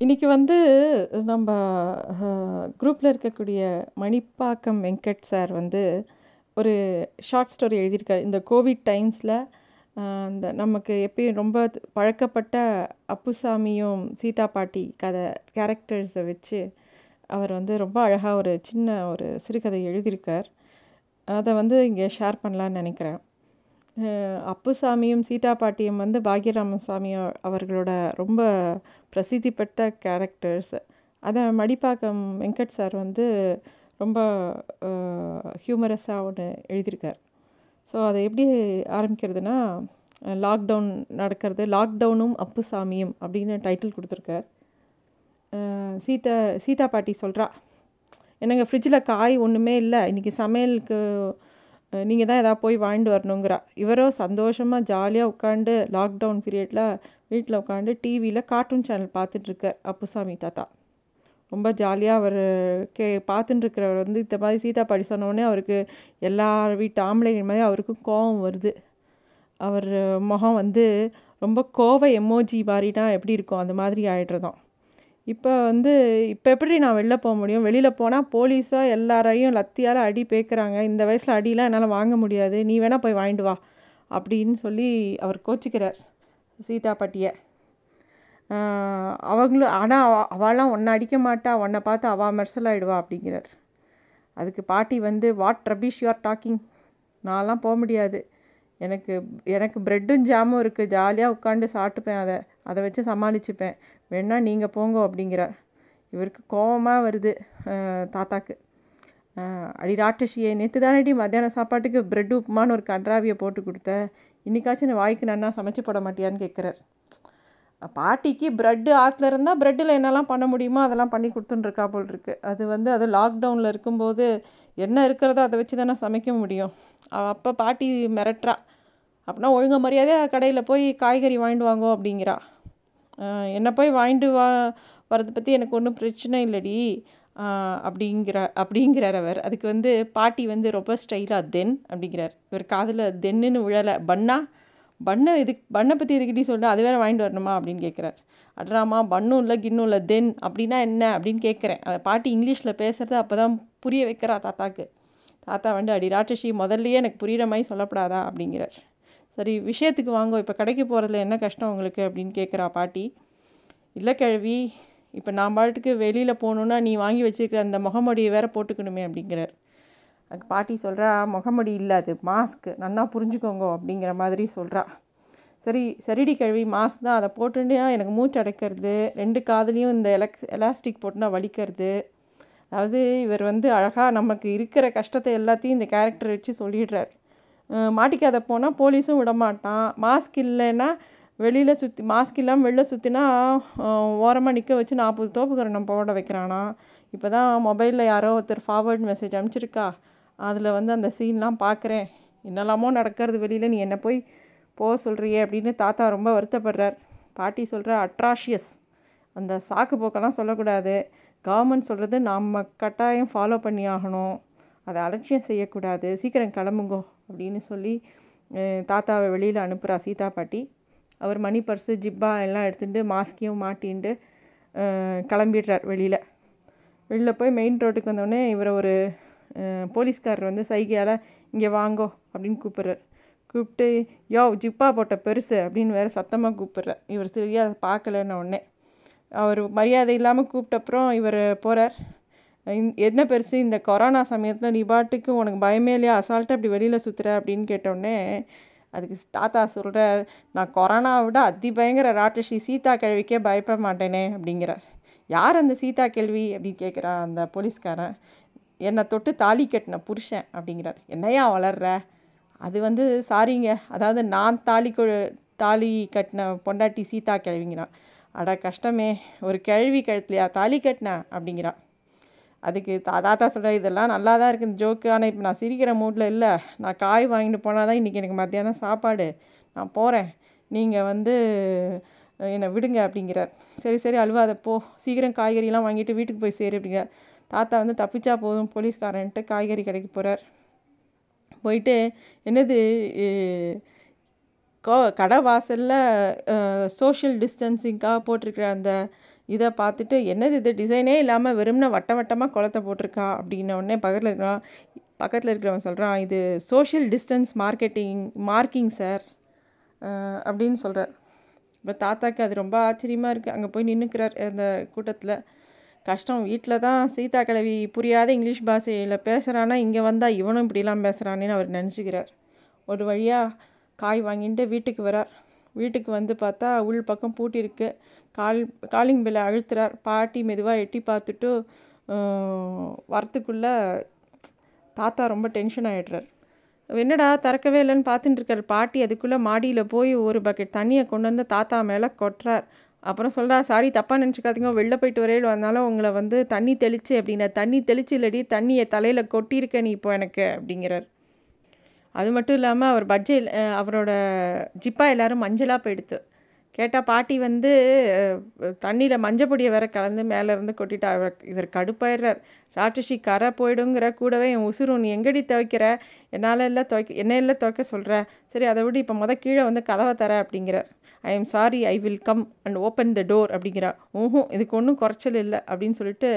இன்றைக்கி வந்து நம்ம குரூப்பில் இருக்கக்கூடிய மணிப்பாக்கம் வெங்கட் சார் வந்து ஒரு ஷார்ட் ஸ்டோரி எழுதியிருக்கார். இந்த கோவிட் டைம்ஸில் இந்த நமக்கு எப்பயும் ரொம்ப பழக்கப்பட்ட அப்புசாமியும் சீதா பாட்டி கதை கேரக்டர்ஸை வச்சு அவர் வந்து ரொம்ப அழகாக ஒரு சின்ன ஒரு சிறுகதை எழுதியிருக்கார். அதை வந்து இங்கே ஷேர் பண்ணலான்னு நினைக்கிறேன். அப்புசாமியும் சீதா பாட்டியும் வந்து பாக்யராமசாமி அவர்களோட ரொம்ப பிரசித்தி பெற்ற கேரக்டர்ஸ் அதை மடிப்பாக்கம் வெங்கட் சார் வந்து ரொம்ப ஹியூமரஸாக ஒன்று எழுதியிருக்கார். ஸோ அதை எப்படி ஆரம்பிக்கிறதுனா லாக்டவுன் நடக்கிறது லாக்டவுனும் அப்புசாமியும் அப்படின்னு டைட்டில் கொடுத்துருக்கார். சீதா சீதா பாட்டி சொல்கிறா என்னங்க ஃப்ரிட்ஜில் காய் ஒன்றுமே இல்லை இன்றைக்கி சமையலுக்கு நீங்கள் தான் எதாவது போய் வாங்கிட்டு வரணுங்கிறா. இவரோ சந்தோஷமாக ஜாலியாக உட்காந்து லாக்டவுன் பீரியடில் வீட்டில் உட்காந்து டிவியில் கார்ட்டூன் சேனல் பார்த்துட்ருக்கார் அப்புசாமி தாத்தா. ரொம்ப ஜாலியாக அவர் கே பார்த்துட்டுருக்கிறவர் வந்து இந்த மாதிரி சீதா பாடி சொன்னோடனே அவருக்கு எல்லார் வீட்டு ஆம்பளைங்க மாதிரி அவருக்கும் கோபம் வருது. அவர் முகம் வந்து ரொம்ப கோவ எமோஜி மாதிரினா எப்படி இருக்கும் அந்த மாதிரி ஆகிடுறதான் இப்போ வந்து இப்போ எப்படி நான் வெளில போக முடியும்? வெளியில் போனால் போலீஸோ எல்லாரையும் லத்தியால் அடி பேக்குறாங்க. இந்த வயசில் அடியெலாம் என்னால் வாங்க முடியாது. நீ வேணால் போய் வாங்கிட்டு வா. அப்படின்னு சொல்லி அவர் கோச்சிக்கிறார். சீதா பாட்டியை அவங்களும் ஆனால் அவளாம் ஒன்றை அடிக்க மாட்டா. உன்னை பார்த்து அவள் மெர்சல் ஆகிடுவா அப்படிங்கிறார். அதுக்கு பாட்டி வந்து வாட் ரபிஷ் யூஆர் டாக்கிங் நான்லாம் போக முடியாது. எனக்கு எனக்கு ப்ரெட்டும் ஜாமும் இருக்குது ஜாலியாக உட்காந்து சாப்பிட்டுப்பேன் அதை. அதை வச்சு சமாளிச்சுப்பேன். வேணா நீங்கள் போங்க அப்படிங்கிறார் இவருக்கு கோபமாக வருது தாத்தாக்கு. அடி ராட்சசியை நேற்று தானடி மத்தியான சாப்பாட்டுக்கு ப்ரெட் உப்புமான்னு ஒரு கன்றாவியை போட்டு கொடுத்த. இன்றைக்காச்சும் வாய்க்கு நன்னா சமைச்சு போட மாட்டியான்னு கேட்குறார் பாட்டிக்கு ப்ரெட்டு ஆற்றுல இருந்தால் ப்ரெட்டில் என்னெல்லாம் பண்ண முடியுமோ அதெல்லாம் பண்ணி கொடுத்துட்டுருக்கா போல் இருக்குது அது வந்து அது லாக்டவுனில் இருக்கும்போது என்ன இருக்கிறதோ அதை வச்சு தானே சமைக்க முடியும். அப்போ பாட்டி மிரட்டுறா. அப்படின்னா ஒழுங்க மரியாதையாக கடையில் போய் காய்கறி வாங்கிட்டு வாங்கோ அப்படிங்கிறா. என்னை போய் வாங்கிட்டு வா வரதை பற்றி எனக்கு ஒன்றும் பிரச்சனை இல்லடி. அப்படிங்கிற அப்படிங்கிறார் அவர். அதுக்கு வந்து பாட்டி வந்து ரொம்ப ஸ்டைலாக தென் அப்படிங்கிறார். இவர் காதில் தென்னுன்னு விழலை பண்ணா? பண்ணை இதுக்கு பண்ணை பற்றி இதுக்கிட்டே சொல்லிட்டு அது வேறு வாங்கிட்டு வரணுமா? அப்படின்னு கேட்குறார் அட்ராமா பண்ணும் இல்லை கின்னும் இல்லை தென் அப்படின்னா என்ன? அப்படின்னு கேட்குறேன் பாட்டி இங்கிலீஷில் பேசுகிறது அப்போ தான் புரிய வைக்கிறா தாத்தாக்கு. தாத்தா வந்து அடி ராட்சசி முதல்லையே எனக்கு புரிகிற மாதிரி சொல்லப்படாதா? அப்படிங்கிறார். சரி விஷயத்துக்கு வாங்கோ இப்போ கடைக்கு போகிறதுல என்ன கஷ்டம் உங்களுக்கு? அப்படின்னு கேட்குறா பாட்டி. இல்லை கிழவி இப்போ நான் பாட்டுக்கு வெளியில் போகணுன்னா நீ வாங்கி வச்சுருக்கிற அந்த முகமடியை வேற போட்டுக்கணுமே அப்படிங்கிறார். அது பாட்டி சொல்கிறா முகமடி இல்லை அது மாஸ்க்கு நன்னா புரிஞ்சுக்கோங்க அப்படிங்கிற மாதிரி சொல்கிறா சரி சரிடி கழுவி மாஸ்க் தான். அதை போட்டுன்னா எனக்கு மூச்சு அடைக்கிறது ரெண்டு காதுலேயும் இந்த எலக்ஸ் எலாஸ்டிக் போட்டுனா வலிக்கிறது. அதாவது இவர் வந்து அழகாக நமக்கு இருக்கிற கஷ்டத்தை எல்லாத்தையும் இந்த கேரக்டர் வச்சு சொல்லிடுறார். மாட்டிக்காத போனால் போலீஸும் விடமாட்டான். மாஸ்க் இல்லைன்னா வெளியில் சுற்றி மாஸ்க் இல்லாமல் வெளில சுற்றினா ஓரமாக நிற்க வச்சு நாற்பது தோப்புக்கரணம் போட வைக்கிறானா? இப்போ தான் மொபைலில் யாரோ ஒருத்தர் ஃபார்வர்ட் மெசேஜ் அனுப்பிச்சிருக்கா. அதில் வந்து அந்த சீன்லாம் பார்க்குறேன் என்னெல்லாமோ நடக்கிறது வெளியில் நீ என்ன போய் போக சொல்கிறியே அப்படின்னு தாத்தா ரொம்ப வருத்தப்படுறார். பாட்டி சொல்கிற அட்ராஷியஸ் அந்த சாக்கு போக்கெல்லாம் சொல்லக்கூடாது. கவர்மெண்ட் சொல்கிறது நம்ம கட்டாயம் ஃபாலோ பண்ணி ஆகணும் அதை அலட்சியம் செய்யக்கூடாது சீக்கிரம் கிளம்புங்கோ அப்படின்னு சொல்லி தாத்தாவை வெளியில் அனுப்புகிறா சீதா பாட்டி. அவர் மணி பர்ஸு ஜிப்பா எல்லாம் எடுத்துகிட்டு மாஸ்கையும் மாட்டின்ட்டு கிளம்பிடுறார் வெளியில். வெளியில் போய் மெயின் ரோட்டுக்கு வந்தோடனே இவரை ஒரு போலீஸ்காரர் வந்து சைகையால் இங்கே வாங்கோ அப்படின்னு கூப்பிட்றார். கூப்பிட்டு யோ ஜிப்பா போட்ட பெருசு அப்படின்னு வேறு சத்தமாக கூப்பிட்றார். இவர் சரியாக அதை பார்க்கலன்ன உடனே. அவர் மரியாதை இல்லாமல் கூப்பிட்டப்புறம் இவர் போகிறார் என்ன பெருசு? இந்த கொரோனா சமயத்தில் நீ பாட்டுக்கு உனக்கு பயமே இல்லையா? அசால்ட்டாக அப்படி வெளியில் சுற்றுற அப்படின்னு கேட்டோடனே அதுக்கு தாத்தா சொல்கிற நான் கொரோனாவை விட அதிபயங்கர ராட்சசி சீதா கேள்விக்கே பயப்பட மாட்டேனே அப்படிங்கிறார். யார் அந்த சீதா கேள்வி அப்படின்னு கேட்குறான் அந்த போலீஸ்காரன். என்னை தொட்டு தாலி கட்டின புருஷன் அப்படிங்கிறார். என்னையா வளர்ற? அது வந்து சாரிங்க. அதாவது நான் தாலி கொ தாலி கட்டின பொண்டாட்டி சீதா கேள்விங்கிறான் அட கஷ்டமே. ஒரு கேள்வி கழுத்துலையா தாலி கட்டினேன் அப்படிங்கிறான். அதுக்கு தாத்தா சொல்கிற இதெல்லாம் நல்லா தான் இருக்குது இந்த ஜோக்கு ஆனால் இப்போ நான் சிரிக்கிற மூடில் இல்லை. நான் காய் வாங்கிட்டு போனால் தான் இன்றைக்கி எனக்கு மத்தியானம் சாப்பாடு. நான் போகிறேன் நீங்கள் வந்து என்னை விடுங்க அப்படிங்கிறார். சரி சரி அழுவாத போ. சீக்கிரம் காய்கறிலாம் வாங்கிட்டு வீட்டுக்கு போய் சேரு அப்படிங்கிறார். தாத்தா வந்து தப்பிச்சா போதும். போலீஸ்காரன்ட்டு காய்கறி கடைக்கு போகிறார் போயிட்டு என்னது கோ கடை வாசலில் சோஷியல் டிஸ்டன்சிங்காக போட்டிருக்கிற அந்த இதை பார்த்துட்டு என்னது இது? டிசைனே இல்லாமல் வெறும்னா வட்ட வட்டமாக குளத்தை போட்டிருக்கா? அப்படின்ன உடனே பக்கத்தில் இருக்கிறான் பக்கத்தில் இருக்கிறவன் சொல்கிறான் இது social distance marketing marking sir அப்படின்னு சொல்கிறார் இப்போ தாத்தாக்கு அது ரொம்ப ஆச்சரியமாக இருக்குது அங்கே போய் நின்றுக்கிறார் அந்த கூட்டத்தில். கஷ்டம். வீட்டில் தான் சீதா கிழவி புரியாத இங்கிலீஷ் பாஷையில் பேசுகிறான்னா இங்கே வந்தால் இவனும் இப்படிலாம் பேசுகிறானேன்னு அவர் நினச்சிக்கிறார். ஒரு வழியாக காய் வாங்கிட்டு வீட்டுக்கு வரார். வீட்டுக்கு வந்து பார்த்தா உள் பக்கம் பூட்டியிருக்கு கால் காலிங் பெல்லை அழுத்துறார். பாட்டி மெதுவாக எட்டி பார்த்துட்டு வரத்துக்குள்ளே தாத்தா ரொம்ப டென்ஷன் ஆகிடுறார் என்னடா திறக்கவே இல்லைன்னு பார்த்துட்டு இருக்கார். பாட்டி அதுக்குள்ளே மாடியில் போய் ஒரு பக்கெட் தண்ணியை கொண்டு வந்து தாத்தா மேலே கொட்டுறார். அப்புறம் சொல்கிறா சாரி தப்பாக நினச்சிக்காதீங்க. வெளில போயிட்டு வரையில் வந்தாலும் உங்களை வந்து தண்ணி தெளிச்சு அப்படின்னா தண்ணி தெளிச்சு இல்லடி தண்ணியை தலையில் கொட்டியிருக்க நீ இப்போ எனக்கு அப்படிங்கிறார். அது மட்டும் இல்லாமல் அவர் பட்ஜெட் அவரோட ஜிப்பா எல்லோரும் மஞ்சளாக போயிடுத்து. கேட்டால் பாட்டி வந்து தண்ணியில் மஞ்சள் பொடியை வேற கலந்து மேலேருந்து கொட்டிட்டா இவர் இவர் கடுப்பாயிடுறார் ராட்சசி கரை போயிடுங்கிற கூடவே என் உசுரும் நீ எங்கடி துவைக்கிற? என்னால் எல்லாம் துவைக்க என்ன எல்லாம் துவைக்க சொல்கிற சரி அதை விட இப்போ மொதல் கீழே வந்து கதவை தர அப்படிங்கிறார். I am sorry I will come and open the door அப்படிங்கிறா. ஊஹும் இதுக்கு ஒன்றும் குறைச்சல் இல்லை அப்படின்னு சொல்லிட்டு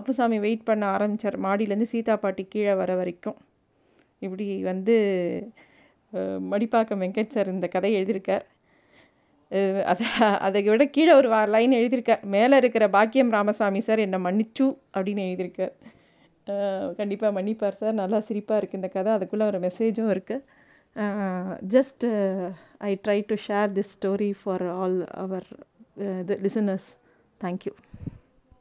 அப்புசாமி வெயிட் பண்ண ஆரம்பித்தார் மாடியிலேருந்து சீதா பாட்டி கீழே வர வரைக்கும். இப்படி வந்து மடிப்பாக்கம் வெங்கட் சார் இந்த கதை எழுதியிருக்கார். அதை அதை விட கீழே ஒரு லைன் எழுதியிருக்கார் மேலே இருக்கிற பாக்கியம் ராமசாமி சார் என்னை மன்னிச்சு அப்படின்னு எழுதியிருக்கார் கண்டிப்பாக மன்னிப்பார் சார். நல்லா சிரிப்பாக இருக்குது இந்த கதை. அதுக்குள்ளே ஒரு மெசேஜும் இருக்குது just I try to share this story for all our listeners thank you